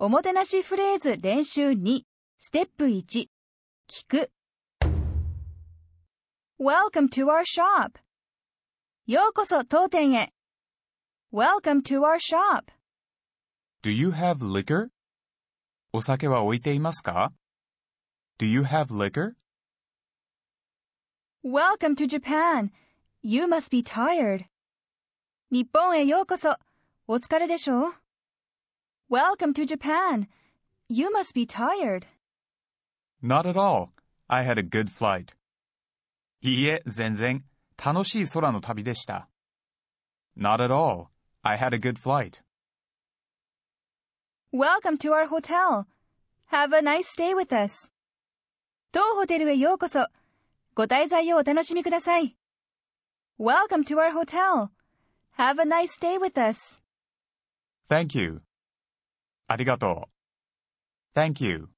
おもてなしフレーズ練習2ステップ1聞く Welcome to our shop ようこそ当店へ Welcome to our shop Do you have liquor? お酒は置いていますか ?Do you have liquor? Welcome to Japan You must be tired 日本へようこそお疲れでしょう Welcome to Japan You must be tired Not at all. I had a good flight. いいえ、全然。楽しい空の旅でした。Not at all. I had a good flight. Welcome to our hotel Have a nice stay with us 当ホテルへようこそご滞在をお楽しみください Welcome to our hotel Have a nice stay with us Thank you. ありがとう。Thank you.